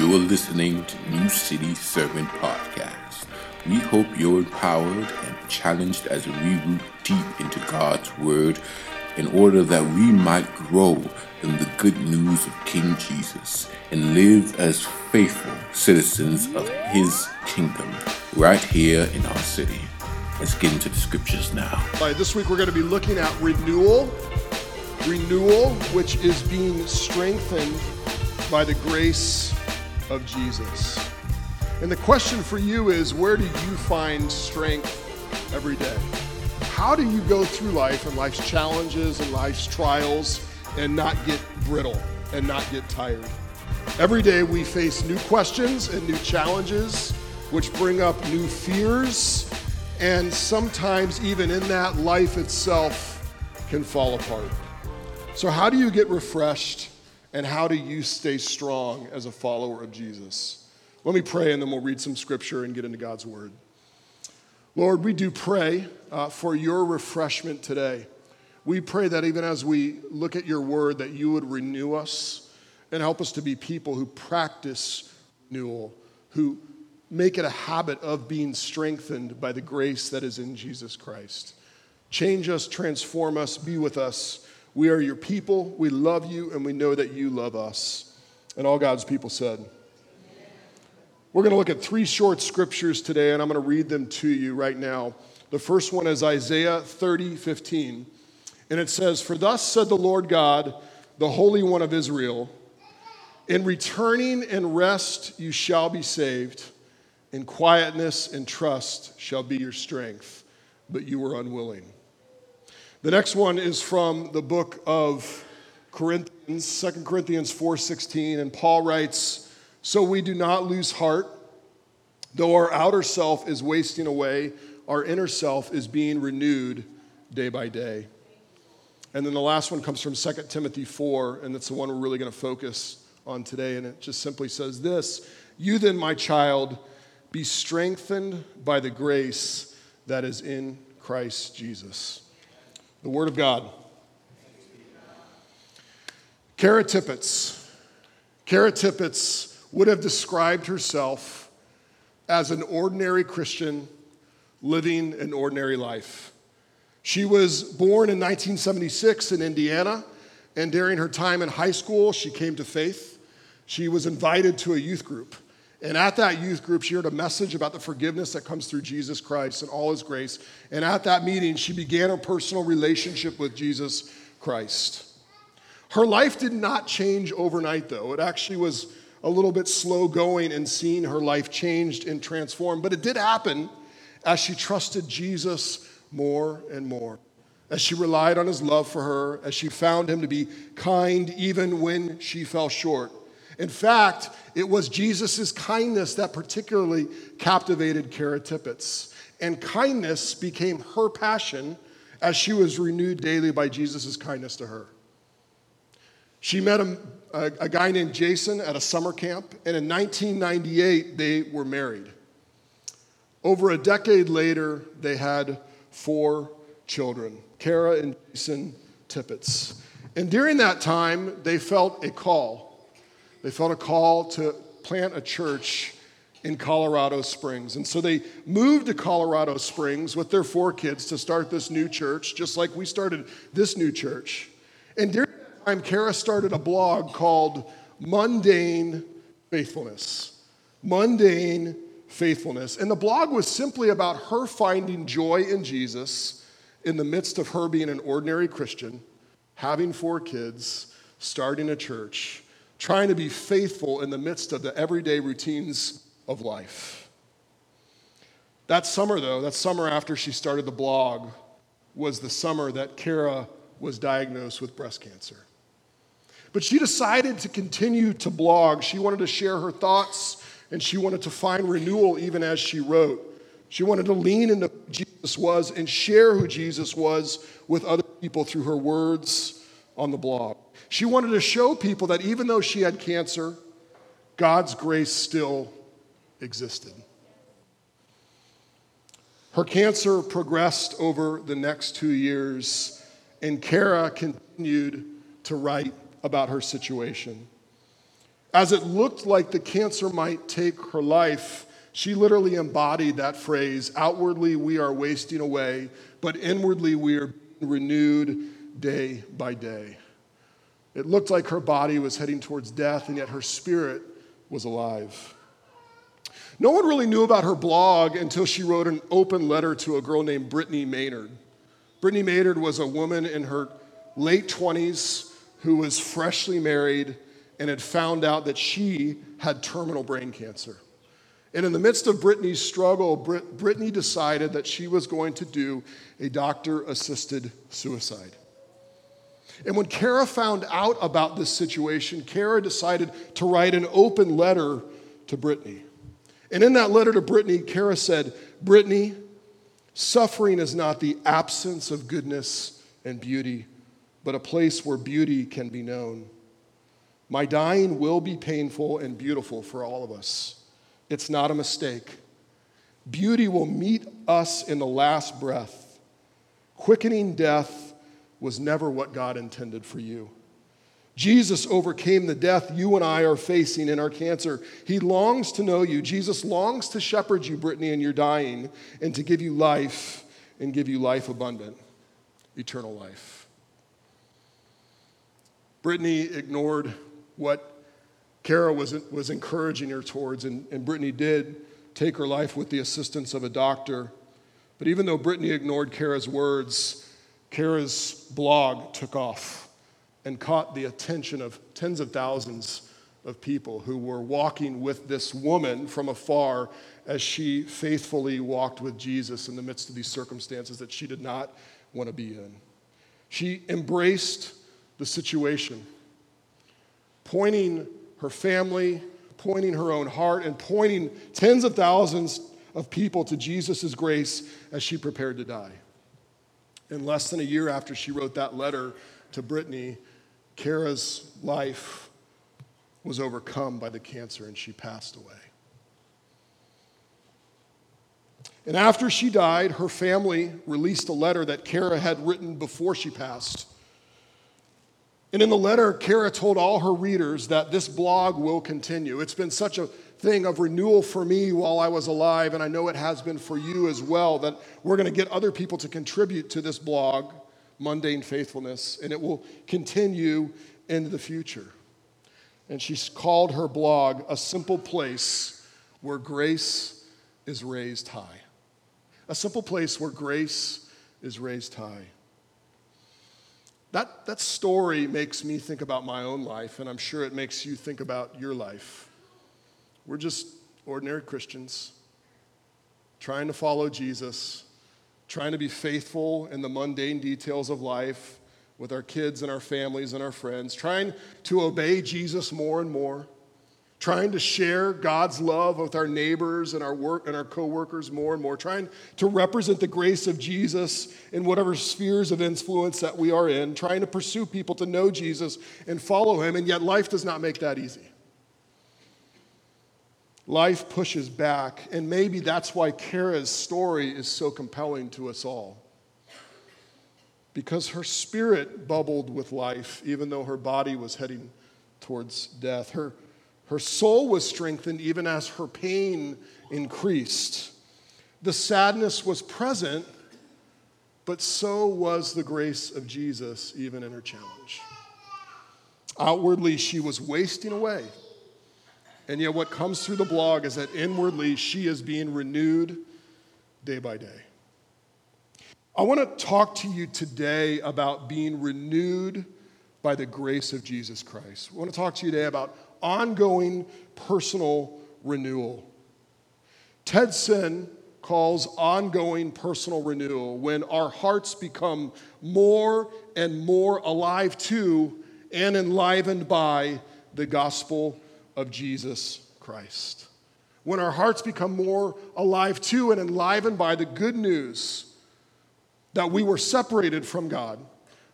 You're listening to New City Servant Podcast. We hope you're empowered and challenged as we root deep into God's Word in order that we might grow in the good news of King Jesus and live as faithful citizens of His kingdom right here in our city. Let's get into the scriptures now. Right, this week we're going to be looking at renewal. Renewal, which is being strengthened by the grace of Jesus. And the question for you is where do you find strength every day? How do you go through life and life's challenges and life's trials and not get brittle and not get tired? Every day we face new questions and new challenges, which bring up new fears, and sometimes even in that, life itself can fall apart. So, how do you get refreshed and how do you stay strong as a follower of Jesus? Let me pray and then we'll read some scripture and get into God's word. Lord, we do pray uh, for your refreshment today. We pray that even as we look at your word, that you would renew us and help us to be people who practice renewal, who make it a habit of being strengthened by the grace that is in Jesus Christ. Change us, transform us, be with us. We are your people. We love you, and we know that you love us. And all God's people said, we're going to look at three short scriptures today, and I'm going to read them to you right now. The first one is Isaiah 30, 15. And it says, For thus said the Lord God, the Holy One of Israel, in returning and rest you shall be saved, in quietness and trust shall be your strength, but you were unwilling. The next one is from the book of Corinthians, 2 Corinthians 4:16, and Paul writes, so we do not lose heart. Though our outer self is wasting away, our inner self is being renewed day by day. And then the last one comes from 2 Timothy 4, and that's the one we're really going to focus on today. And it just simply says this You then, my child, be strengthened by the grace that is in Christ Jesus. The Word of God. Kara Tippett. Kara Tippett would have described herself as an ordinary Christian living an ordinary life. She was born in 1976 in Indiana, and during her time in high school, she came to faith. She was invited to a youth group. And at that youth group, she heard a message about the forgiveness that comes through Jesus Christ and all his grace. And at that meeting, she began a personal relationship with Jesus Christ. Her life did not change overnight, though. It actually was a little bit slow going and seeing her life changed and transformed. But it did happen as she trusted Jesus more and more, as she relied on his love for her, as she found him to be kind even when she fell short. In fact, it was Jesus' kindness that particularly captivated Kara Tippett. And kindness became her passion as she was renewed daily by Jesus' kindness to her. She met a, a, a, guy named Jason at a summer camp, and in 1998, they were married. Over a decade later, they had four children Kara and Jason Tippett. And during that time, they felt a call. They felt a call to plant a church in Colorado Springs. And so they moved to Colorado Springs with their four kids to start this new church, just like we started this new church. And during that time, Kara started a blog called Mundane Faithfulness. Mundane Faithfulness. And the blog was simply about her finding joy in Jesus in the midst of her being an ordinary Christian, having four kids, starting a church, trying to be faithful in the midst of the everyday routines of life. That summer, though, that summer after she started the blog, was the summer that Kara was diagnosed with breast cancer. But she decided to continue to blog. She wanted to share her thoughts and she wanted to find renewal even as she wrote. She wanted to lean into who Jesus was and share who Jesus was with other people through her words on the blog. She wanted to show people that even though she had cancer, God's grace still existed. Her cancer progressed over the next two years, and Kara continued to write about her situation. As it looked like the cancer might take her life, she literally embodied that phrase outwardly, we are wasting away, but inwardly, we are renewed day by day. It looked like her body was heading towards death, and yet her spirit was alive. No one really knew about her blog until she wrote an open letter to a girl named Brittany Maynard. Brittany Maynard was a woman in her late 20s who was freshly married and had found out that she had terminal brain cancer. And in the midst of Brittany's struggle, Brittany decided that she was going to do a doctor assisted suicide. And when Kara found out about this situation, Kara decided to write an open letter to Brittany. And in that letter to Brittany, Kara said, Brittany, suffering is not the absence of goodness and beauty, but a place where beauty can be known. My dying will be painful and beautiful for all of us. It's not a mistake. Beauty will meet us in the last breath. Quickening death was never what God intended for you. Jesus overcame the death you and I are facing in our cancer. He longs to know you. Jesus longs to shepherd you, Brittany, in your dying, and to give you life and give you life abundant, eternal life. Brittany ignored what Kara was, was encouraging her towards, and, and Brittany did take her life with the assistance of a doctor. But even though Brittany ignored Kara's words, Kara's blog took off and caught the attention of tens of thousands of people who were walking with this woman from afar as she faithfully walked with Jesus in the midst of these circumstances that she did not want to be in. She embraced the situation, pointing her family, pointing her own heart, and pointing tens of thousands of people to Jesus' grace as she prepared to die. In less than a year after she wrote that letter to Brittany, Kara's life was overcome by the cancer and she passed away. And after she died, her family released a letter that Kara had written before she passed. And in the letter, Kara told all her readers that this blog will continue. It's been such a thing of renewal for me while I was alive, and I know it has been for you as well, that we're going to get other people to contribute to this blog, Mundane Faithfulness, and it will continue into the future. And she's called her blog A Simple Place Where Grace is Raised High. A simple place where grace is raised high. That, that story makes me think about my own life, and I'm sure it makes you think about your life. We're just ordinary Christians trying to follow Jesus, trying to be faithful in the mundane details of life with our kids and our families and our friends, trying to obey Jesus more and more, trying to share God's love with our neighbors and our work and our coworkers more and more, trying to represent the grace of Jesus in whatever spheres of influence that we are in, trying to pursue people to know Jesus and follow him, and yet life does not make that easy. Life pushes back, and maybe that's why Kara's story is so compelling to us all. Because her spirit bubbled with life, even though her body was heading towards death. Her, her soul was strengthened, even as her pain increased. The sadness was present, but so was the grace of Jesus, even in her challenge. Outwardly, she was wasting away and yet, what comes through the blog is that inwardly she is being renewed day by day. I want to talk to you today about being renewed by the grace of Jesus Christ. I want to talk to you today about ongoing personal renewal. Ted Sin calls ongoing personal renewal when our hearts become more and more alive to and enlivened by the gospel of Jesus Christ. When our hearts become more alive to and enlivened by the good news that we were separated from God,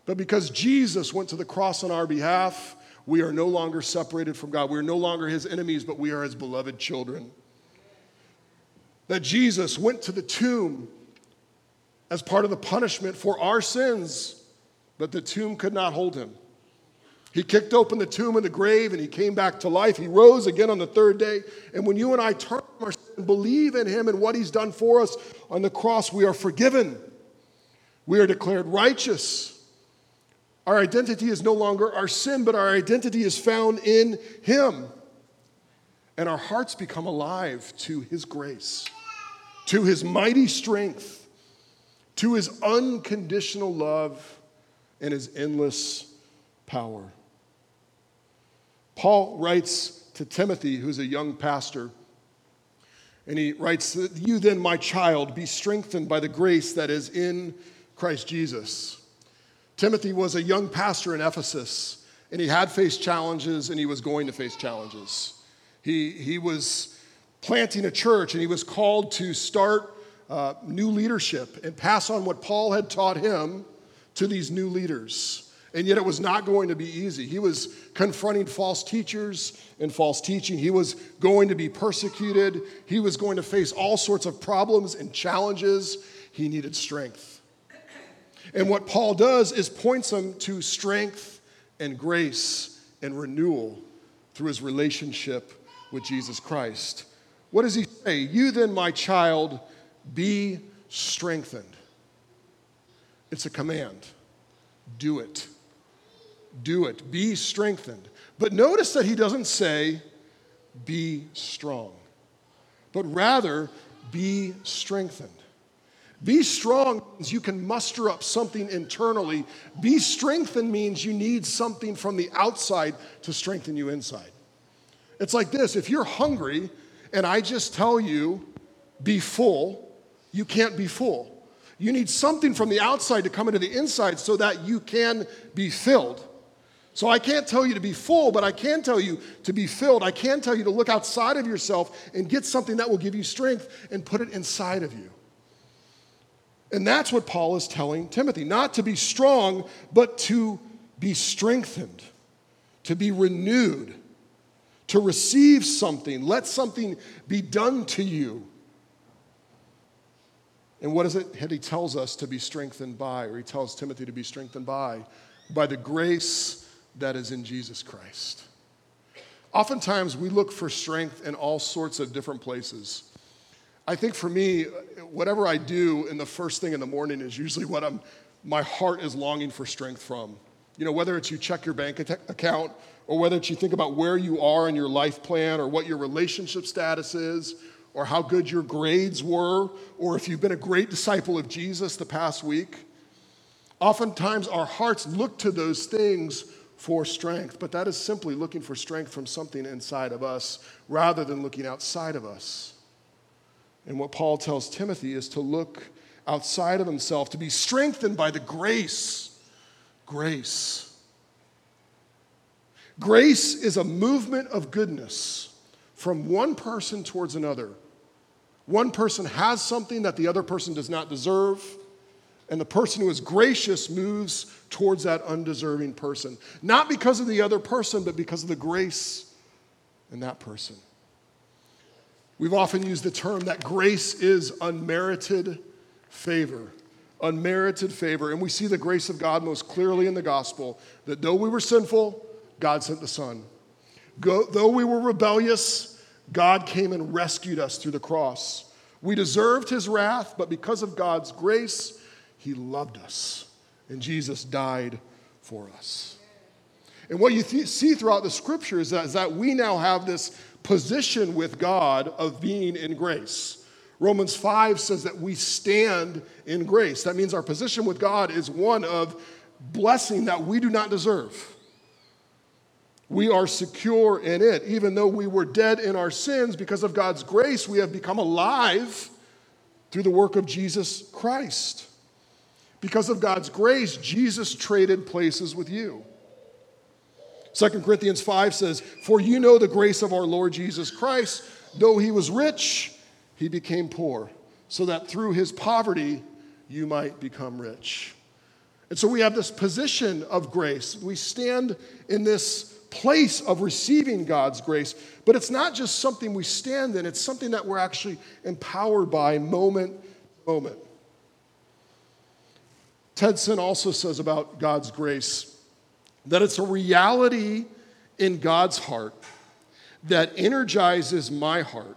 but because Jesus went to the cross on our behalf, we are no longer separated from God. We are no longer his enemies, but we are his beloved children. That Jesus went to the tomb as part of the punishment for our sins, but the tomb could not hold him. He kicked open the tomb and the grave and he came back to life. He rose again on the third day. And when you and I turn and believe in him and what he's done for us on the cross, we are forgiven. We are declared righteous. Our identity is no longer our sin, but our identity is found in him. And our hearts become alive to his grace, to his mighty strength, to his unconditional love, and his endless power. Paul writes to Timothy, who's a young pastor, and he writes, You then, my child, be strengthened by the grace that is in Christ Jesus. Timothy was a young pastor in Ephesus, and he had faced challenges, and he was going to face challenges. He, he was planting a church, and he was called to start uh, new leadership and pass on what Paul had taught him to these new leaders. And yet it was not going to be easy. He was confronting false teachers and false teaching. He was going to be persecuted. He was going to face all sorts of problems and challenges. He needed strength. And what Paul does is points him to strength and grace and renewal through his relationship with Jesus Christ. What does he say? You then, my child, be strengthened. It's a command. Do it do it, be strengthened. But notice that he doesn't say, be strong, but rather, be strengthened. Be strong means you can muster up something internally. Be strengthened means you need something from the outside to strengthen you inside. It's like this if you're hungry and I just tell you, be full, you can't be full. You need something from the outside to come into the inside so that you can be filled. So I can't tell you to be full, but I can tell you to be filled. I can tell you to look outside of yourself and get something that will give you strength and put it inside of you. And that's what Paul is telling Timothy not to be strong, but to be strengthened, to be renewed, to receive something. Let something be done to you. And what is it that he tells us to be strengthened by, or he tells Timothy to be strengthened by? By the grace that is in Jesus Christ. Oftentimes, we look for strength in all sorts of different places. I think for me, whatever I do in the first thing in the morning is usually what I'm, my heart is longing for strength from. You know, whether it's you check your bank account, or whether it's you think about where you are in your life plan, or what your relationship status is, or how good your grades were, or if you've been a great disciple of Jesus the past week. Oftentimes, our hearts look to those things for strength, but that is simply looking for strength from something inside of us rather than looking outside of us. And what Paul tells Timothy is to look outside of himself, to be strengthened by the grace. Grace. Grace is a movement of goodness from one person towards another. One person has something that the other person does not deserve. And the person who is gracious moves towards that undeserving person. Not because of the other person, but because of the grace in that person. We've often used the term that grace is unmerited favor. Unmerited favor. And we see the grace of God most clearly in the gospel that though we were sinful, God sent the Son. Go, though we were rebellious, God came and rescued us through the cross. We deserved his wrath, but because of God's grace, he loved us, and Jesus died for us. And what you th- see throughout the scripture is that, is that we now have this position with God of being in grace. Romans 5 says that we stand in grace. That means our position with God is one of blessing that we do not deserve. We are secure in it. Even though we were dead in our sins, because of God's grace, we have become alive through the work of Jesus Christ. Because of God's grace, Jesus traded places with you. 2 Corinthians 5 says, For you know the grace of our Lord Jesus Christ, though he was rich, he became poor, so that through his poverty you might become rich. And so we have this position of grace. We stand in this place of receiving God's grace, but it's not just something we stand in, it's something that we're actually empowered by moment to moment. Ted Sin also says about God's grace that it's a reality in God's heart that energizes my heart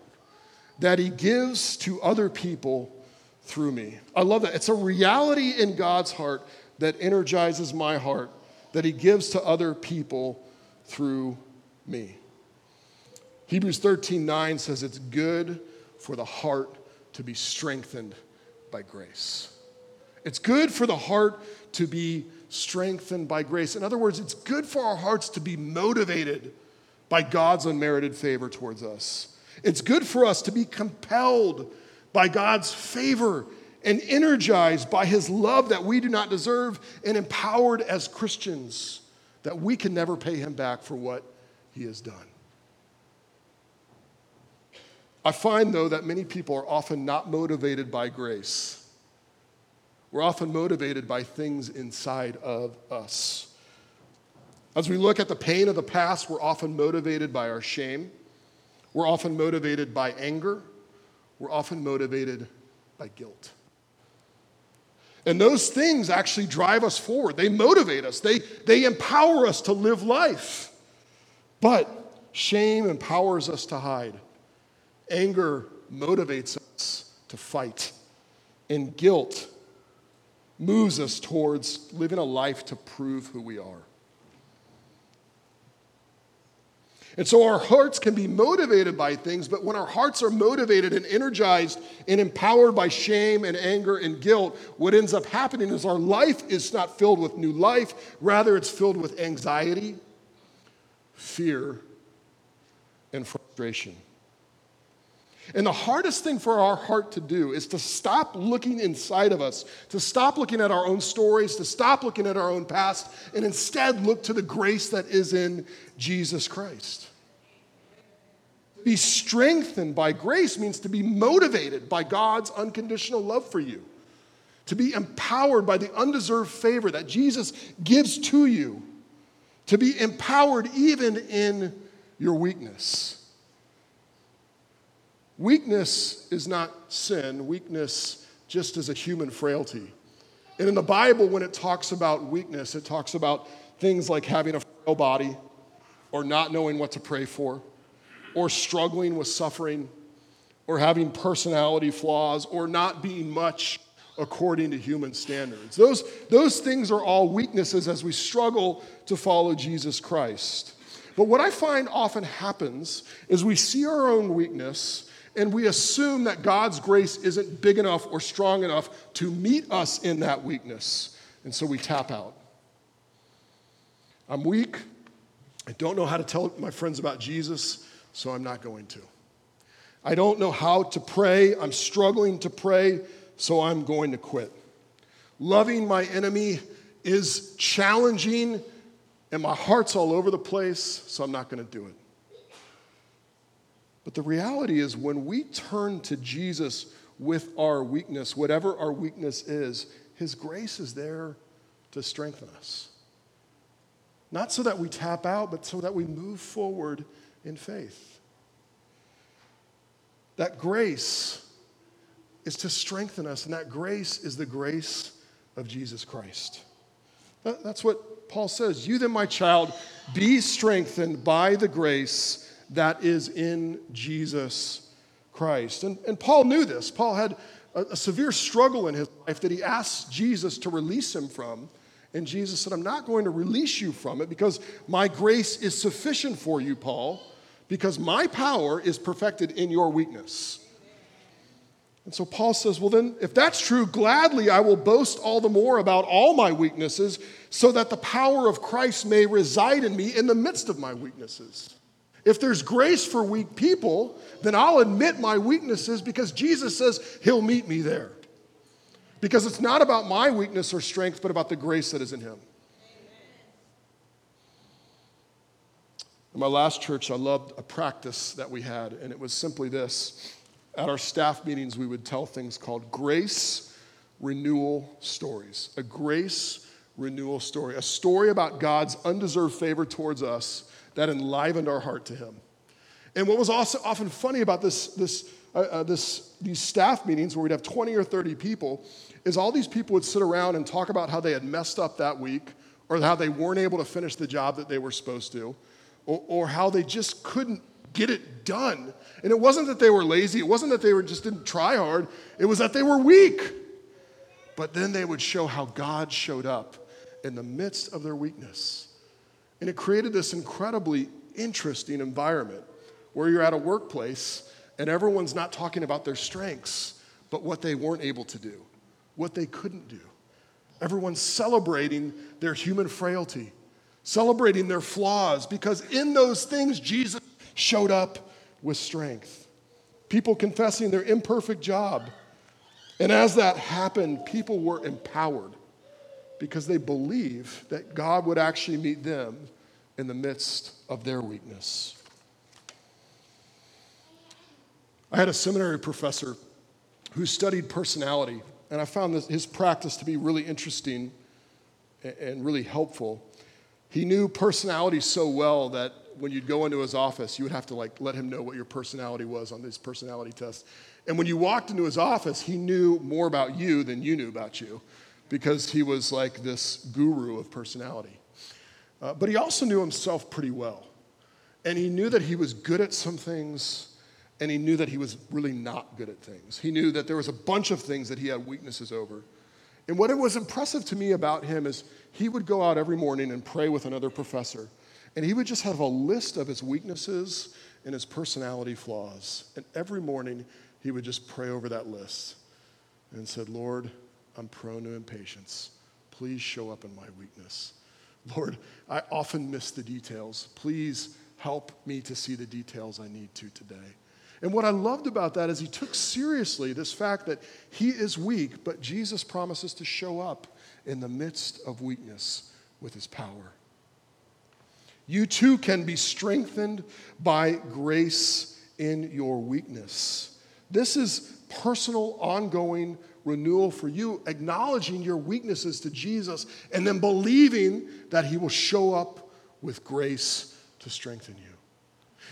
that He gives to other people through me. I love that. It's a reality in God's heart that energizes my heart that He gives to other people through me. Hebrews 13 9 says it's good for the heart to be strengthened by grace. It's good for the heart to be strengthened by grace. In other words, it's good for our hearts to be motivated by God's unmerited favor towards us. It's good for us to be compelled by God's favor and energized by his love that we do not deserve and empowered as Christians that we can never pay him back for what he has done. I find, though, that many people are often not motivated by grace. We're often motivated by things inside of us. As we look at the pain of the past, we're often motivated by our shame. We're often motivated by anger. We're often motivated by guilt. And those things actually drive us forward. They motivate us, they, they empower us to live life. But shame empowers us to hide. Anger motivates us to fight. And guilt moves us towards living a life to prove who we are. And so our hearts can be motivated by things, but when our hearts are motivated and energized and empowered by shame and anger and guilt, what ends up happening is our life is not filled with new life, rather, it's filled with anxiety, fear, and frustration. And the hardest thing for our heart to do is to stop looking inside of us, to stop looking at our own stories, to stop looking at our own past, and instead look to the grace that is in Jesus Christ. Be strengthened by grace means to be motivated by God's unconditional love for you, to be empowered by the undeserved favor that Jesus gives to you, to be empowered even in your weakness. Weakness is not sin, weakness just is a human frailty. And in the Bible, when it talks about weakness, it talks about things like having a frail body or not knowing what to pray for or struggling with suffering, or having personality flaws, or not being much according to human standards. Those, those things are all weaknesses as we struggle to follow Jesus Christ. But what I find often happens is we see our own weakness and we assume that God's grace isn't big enough or strong enough to meet us in that weakness. And so we tap out. I'm weak. I don't know how to tell my friends about Jesus so I'm not going to. I don't know how to pray. I'm struggling to pray, so I'm going to quit. Loving my enemy is challenging, and my heart's all over the place, so I'm not going to do it. But the reality is, when we turn to Jesus with our weakness, whatever our weakness is, His grace is there to strengthen us. Not so that we tap out, but so that we move forward in faith. That grace is to strengthen us, and that grace is the grace of Jesus Christ. that's what Paul says. You then, my child, be strengthened by the grace that is in Jesus Christ. And, and Paul knew this. Paul had a, a severe struggle in his life that he asked Jesus to release him from. And Jesus said, I'm not going to release you from it because my grace is sufficient for you, Paul because my power is perfected in your weakness. And so Paul says, Well, then, if that's true, gladly I will boast all the more about all my weaknesses, so that the power of Christ may reside in me in the midst of my weaknesses. If there's grace for weak people, then I'll admit my weaknesses because Jesus says he'll meet me there. Because it's not about my weakness or strength, but about the grace that is in him. In my last church, I loved a practice that we had, and it was simply this. At our staff meetings, we would tell things called grace renewal stories. A grace renewal story, a story about God's undeserved favor towards us that enlivened our heart to Him. And what was also often funny about this, this, uh, uh, this, these staff meetings where we'd have 20 or 30 people is all these people would sit around and talk about how they had messed up that week or how they weren't able to finish the job that they were supposed to, or, or how they just couldn't get it done. And it wasn't that they were lazy, it wasn't that they were just didn't try hard, it was that they were weak. But then they would show how God showed up in the midst of their weakness. And it created this incredibly interesting environment where you're at a workplace and everyone's not talking about their strengths, but what they weren't able to do, what they couldn't do. Everyone's celebrating their human frailty, celebrating their flaws, because in those things, Jesus showed up with strength. People confessing their imperfect job. And as that happened, people were empowered because they believe that God would actually meet them in the midst of their weakness. I had a seminary professor who studied personality, and I found this, his practice to be really interesting and really helpful. He knew personality so well that when you'd go into his office, you would have to like let him know what your personality was on these personality tests. And when you walked into his office, he knew more about you than you knew about you because he was like this guru of personality. Uh, but he also knew himself pretty well. And he knew that he was good at some things and he knew that he was really not good at things. He knew that there was a bunch of things that he had weaknesses over. And what was impressive to me about him is he would go out every morning and pray with another professor. And he would just have a list of his weaknesses and his personality flaws. And every morning he would just pray over that list and said, Lord, I'm prone to impatience. Please show up in my weakness. Lord, I often miss the details. Please help me to see the details I need to today. And what I loved about that is he took seriously this fact that he is weak, but Jesus promises to show up in the midst of weakness with his power. You too can be strengthened by grace in your weakness. This is personal, ongoing renewal for you, acknowledging your weaknesses to Jesus and then believing that he will show up with grace to strengthen you.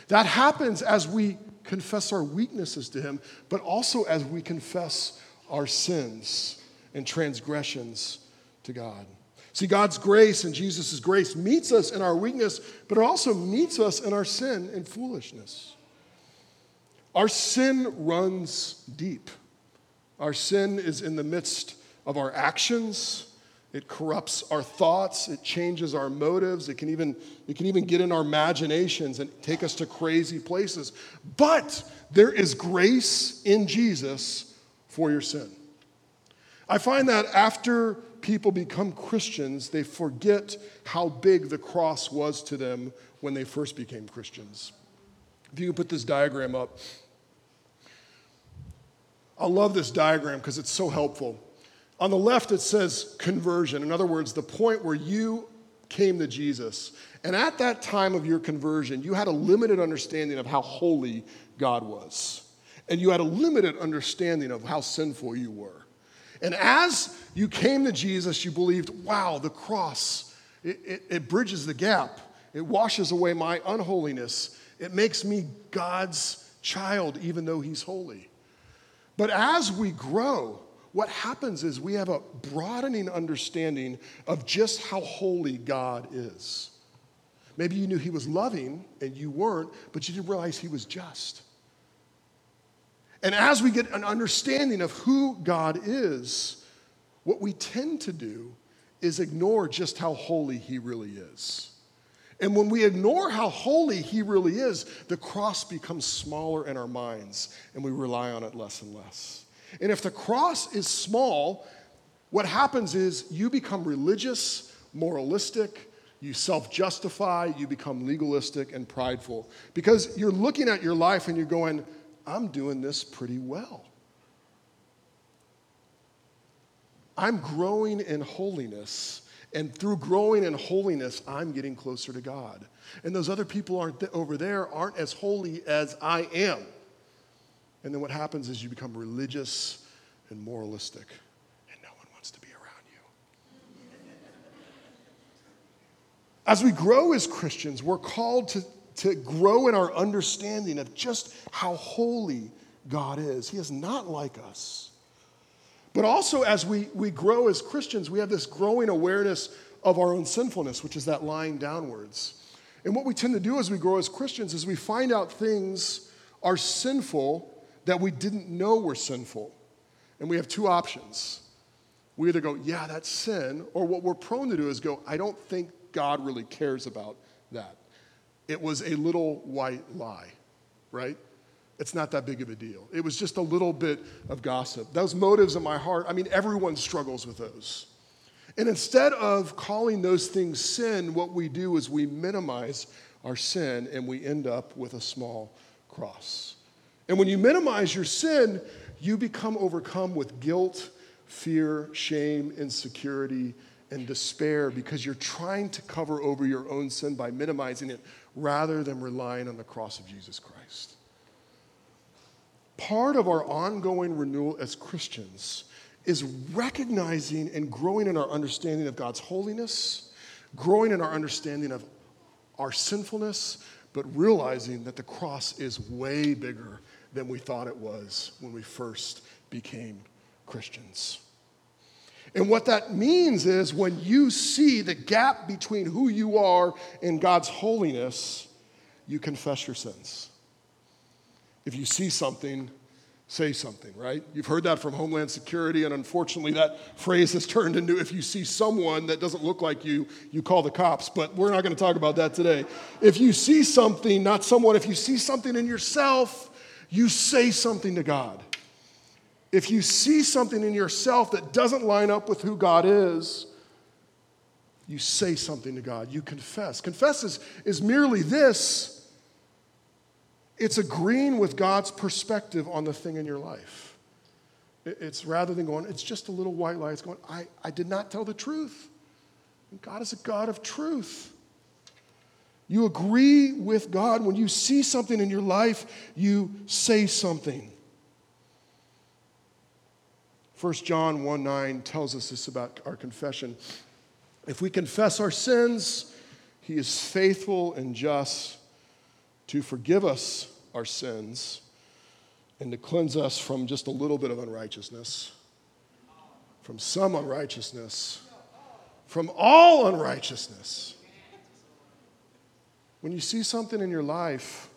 That happens as we confess our weaknesses to Him, but also as we confess our sins and transgressions to God. See, God's grace and Jesus' grace meets us in our weakness, but it also meets us in our sin and foolishness. Our sin runs deep. Our sin is in the midst of our actions, it corrupts our thoughts, it changes our motives, it can even, it can even get in our imaginations and take us to crazy places. But there is grace in Jesus for your sin. I find that after people become Christians, they forget how big the cross was to them when they first became Christians. If you can put this diagram up, I love this diagram because it's so helpful. On the left, it says conversion. In other words, the point where you came to Jesus. And at that time of your conversion, you had a limited understanding of how holy God was. And you had a limited understanding of how sinful you were. And as you came to Jesus, you believed, wow, the cross, it, it, it bridges the gap. It washes away my unholiness. It makes me God's child, even though He's holy. But as we grow, what happens is we have a broadening understanding of just how holy God is. Maybe you knew He was loving and you weren't, but you didn't realize He was just. And as we get an understanding of who God is, what we tend to do is ignore just how holy He really is. And when we ignore how holy He really is, the cross becomes smaller in our minds and we rely on it less and less. And if the cross is small, what happens is you become religious, moralistic, you self justify, you become legalistic and prideful because you're looking at your life and you're going, I'm doing this pretty well. I'm growing in holiness. And through growing in holiness, I'm getting closer to God. And those other people aren't th- over there aren't as holy as I am. And then what happens is you become religious and moralistic, and no one wants to be around you. As we grow as Christians, we're called to, to grow in our understanding of just how holy God is. He is not like us. But also, as we, we grow as Christians, we have this growing awareness of our own sinfulness, which is that lying downwards. And what we tend to do as we grow as Christians is we find out things are sinful that we didn't know were sinful. And we have two options. We either go, yeah, that's sin, or what we're prone to do is go, I don't think God really cares about that. It was a little white lie, right? It's not that big of a deal. It was just a little bit of gossip. Those motives in my heart, I mean, everyone struggles with those. And instead of calling those things sin, what we do is we minimize our sin and we end up with a small cross. And when you minimize your sin, you become overcome with guilt, fear, shame, insecurity, and despair because you're trying to cover over your own sin by minimizing it rather than relying on the cross of Jesus Christ. Part of our ongoing renewal as Christians is recognizing and growing in our understanding of God's holiness, growing in our understanding of our sinfulness, but realizing that the cross is way bigger than we thought it was when we first became Christians. And what that means is when you see the gap between who you are and God's holiness, you confess your sins. If you see something say something, right? You've heard that from Homeland Security, and unfortunately, that phrase has turned into if you see someone that doesn't look like you, you call the cops. But we're not going to talk about that today. If you see something, not someone, if you see something in yourself, you say something to God. If you see something in yourself that doesn't line up with who God is, you say something to God. You confess. Confess is, is merely this it's agreeing with God's perspective on the thing in your life. It's rather than going, it's just a little white lie, it's going, I, I did not tell the truth. And God is a God of truth. You agree with God. When you see something in your life, you say something. 1 John 1 9 tells us this about our confession. If we confess our sins, he is faithful and just to forgive us our sins and to cleanse us from just a little bit of unrighteousness, from some unrighteousness, from all unrighteousness. When you see something in your life,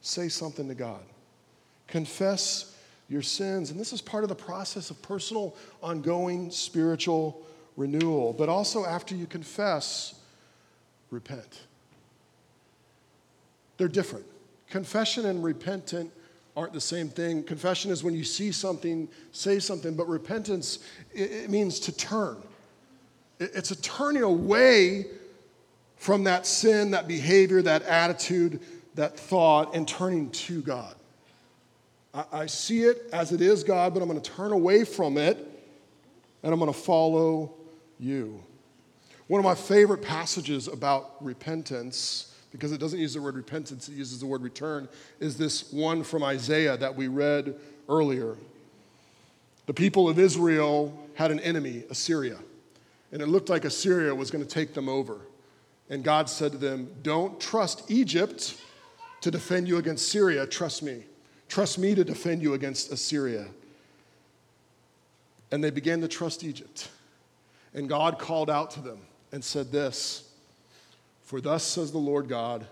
say something to God. Confess your sins. And this is part of the process of personal, ongoing spiritual renewal. But also, after you confess, repent. They're different. Confession and repentant aren't the same thing. Confession is when you see something, say something, but repentance, it, it means to turn. It, it's a turning away from that sin, that behavior, that attitude, that thought, and turning to God. I, I see it as it is, God, but I'm going to turn away from it and I'm going to follow you. One of my favorite passages about repentance because it doesn't use the word repentance, it uses the word return, is this one from Isaiah that we read earlier. The people of Israel had an enemy, Assyria, and it looked like Assyria was going to take them over. And God said to them, Don't trust Egypt to defend you against Syria, trust me. Trust me to defend you against Assyria. And they began to trust Egypt. And God called out to them and said this for thus says the Lord God,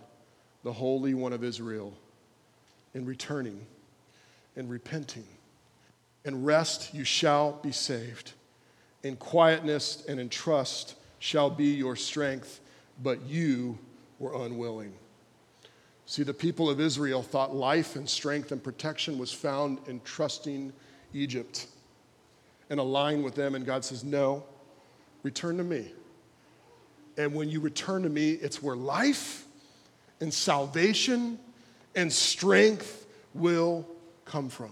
the Holy One of Israel, in returning and repenting and rest you shall be saved. In quietness and in trust shall be your strength, but you were unwilling. See, the people of Israel thought life and strength and protection was found in trusting Egypt and align with them. And God says, No, return to me. And when you return to me, it's where life and salvation and strength will come from.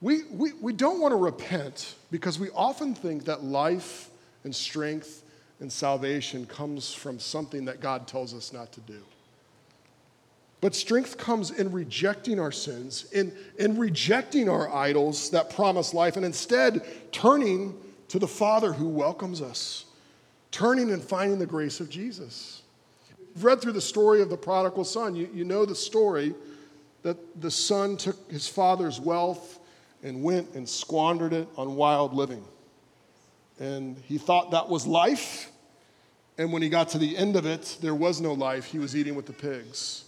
We, we, we don't want to repent because we often think that life and strength and salvation comes from something that God tells us not to do. But strength comes in rejecting our sins, in, in rejecting our idols that promise life, and instead turning to the Father who welcomes us turning and finding the grace of Jesus. You've read through the story of the prodigal son. You, you know the story that the son took his father's wealth and went and squandered it on wild living. And he thought that was life. And when he got to the end of it, there was no life. He was eating with the pigs.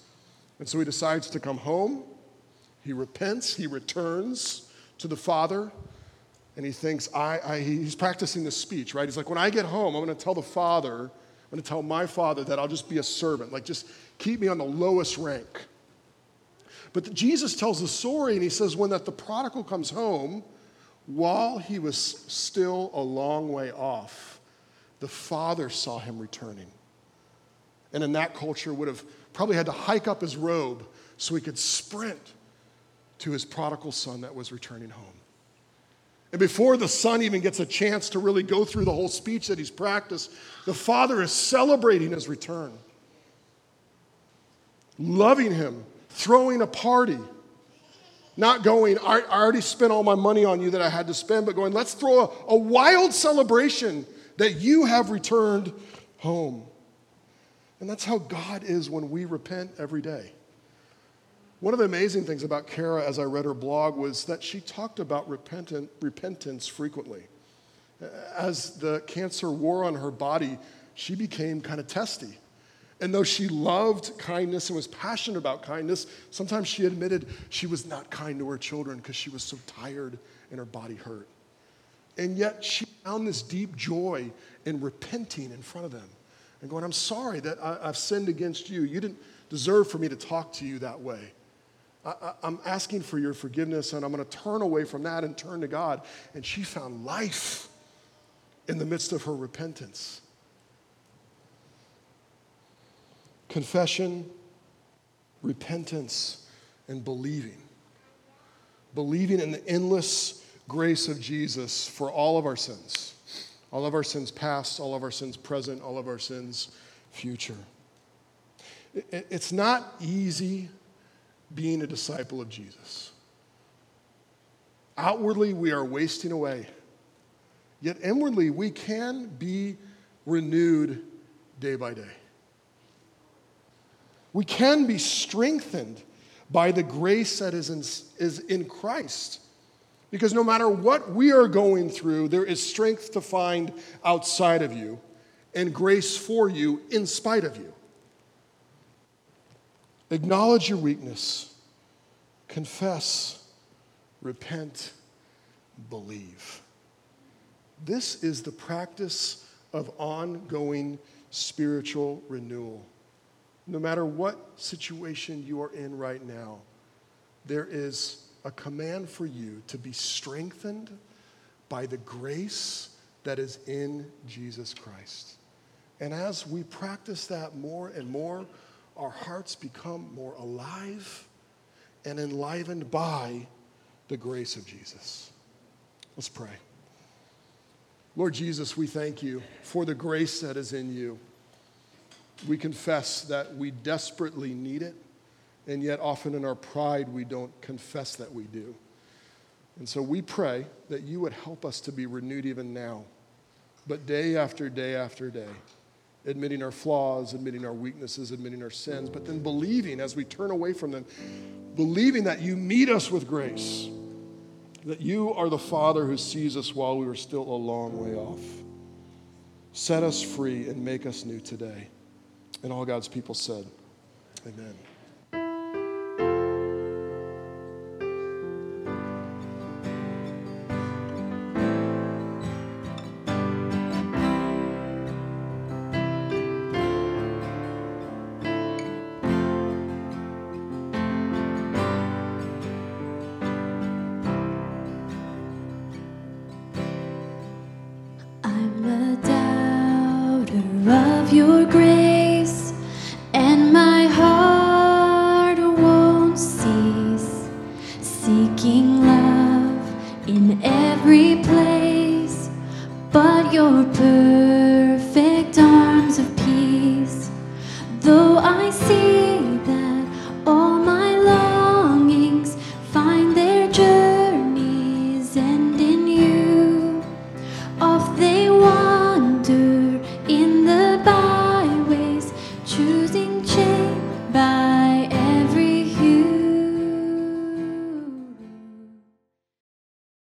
And so he decides to come home. He repents. He returns to the Father. And he thinks, I, I, he's practicing the speech, right? He's like, when I get home, I'm going to tell the Father, I'm going to tell my Father that I'll just be a servant. Like, just keep me on the lowest rank. But the, Jesus tells the story, and he says, when that the prodigal comes home, while he was still a long way off, the father saw him returning. And in that culture, would have probably had to hike up his robe so he could sprint to his prodigal son that was returning home. And before the son even gets a chance to really go through the whole speech that he's practiced, the father is celebrating his return, loving him, throwing a party not going, I already spent all my money on you that I had to spend, but going, let's throw a, a wild celebration that you have returned home. And that's how God is when we repent every day. One of the amazing things about Kara, as I read her blog, was that she talked about repentant, repentance frequently. As the cancer wore on her body, she became kind of testy. And though she loved kindness and was passionate about kindness, sometimes she admitted she was not kind to her children because she was so tired and her body hurt. And yet she found this deep joy in repenting in front of them and going, I'm sorry that I, have sinned against you. You didn't deserve for me to talk to you that way. I, am asking for your forgiveness and I'm going to turn away from that and turn to God. And she found life in the midst of her repentance. confession, repentance, and believing. Believing in the endless grace of Jesus for all of our sins, all of our sins past, all of our sins present, all of our sins future. It's not easy being a disciple of Jesus. Outwardly, we are wasting away, yet inwardly, we can be renewed day by day. We can be strengthened by the grace that is in, is in Christ. Because no matter what we are going through, there is strength to find outside of you and grace for you in spite of you. Acknowledge your weakness, confess, repent, believe. This is the practice of ongoing spiritual renewal no matter what situation you are in right now, there is a command for you to be strengthened by the grace that is in Jesus Christ. And as we practice that more and more, our hearts become more alive and enlivened by the grace of Jesus. Let's pray. Lord Jesus, we thank you for the grace that is in you. We confess that we desperately need it, and yet often in our pride, we don't confess that we do. And so we pray that you would help us to be renewed even now, but day after day after day, admitting our flaws, admitting our weaknesses, admitting our sins, but then believing as we turn away from them, believing that you meet us with grace, that you are the Father who sees us while we were still a long way off. Set us free and make us new today. And all God's people said, Amen. great.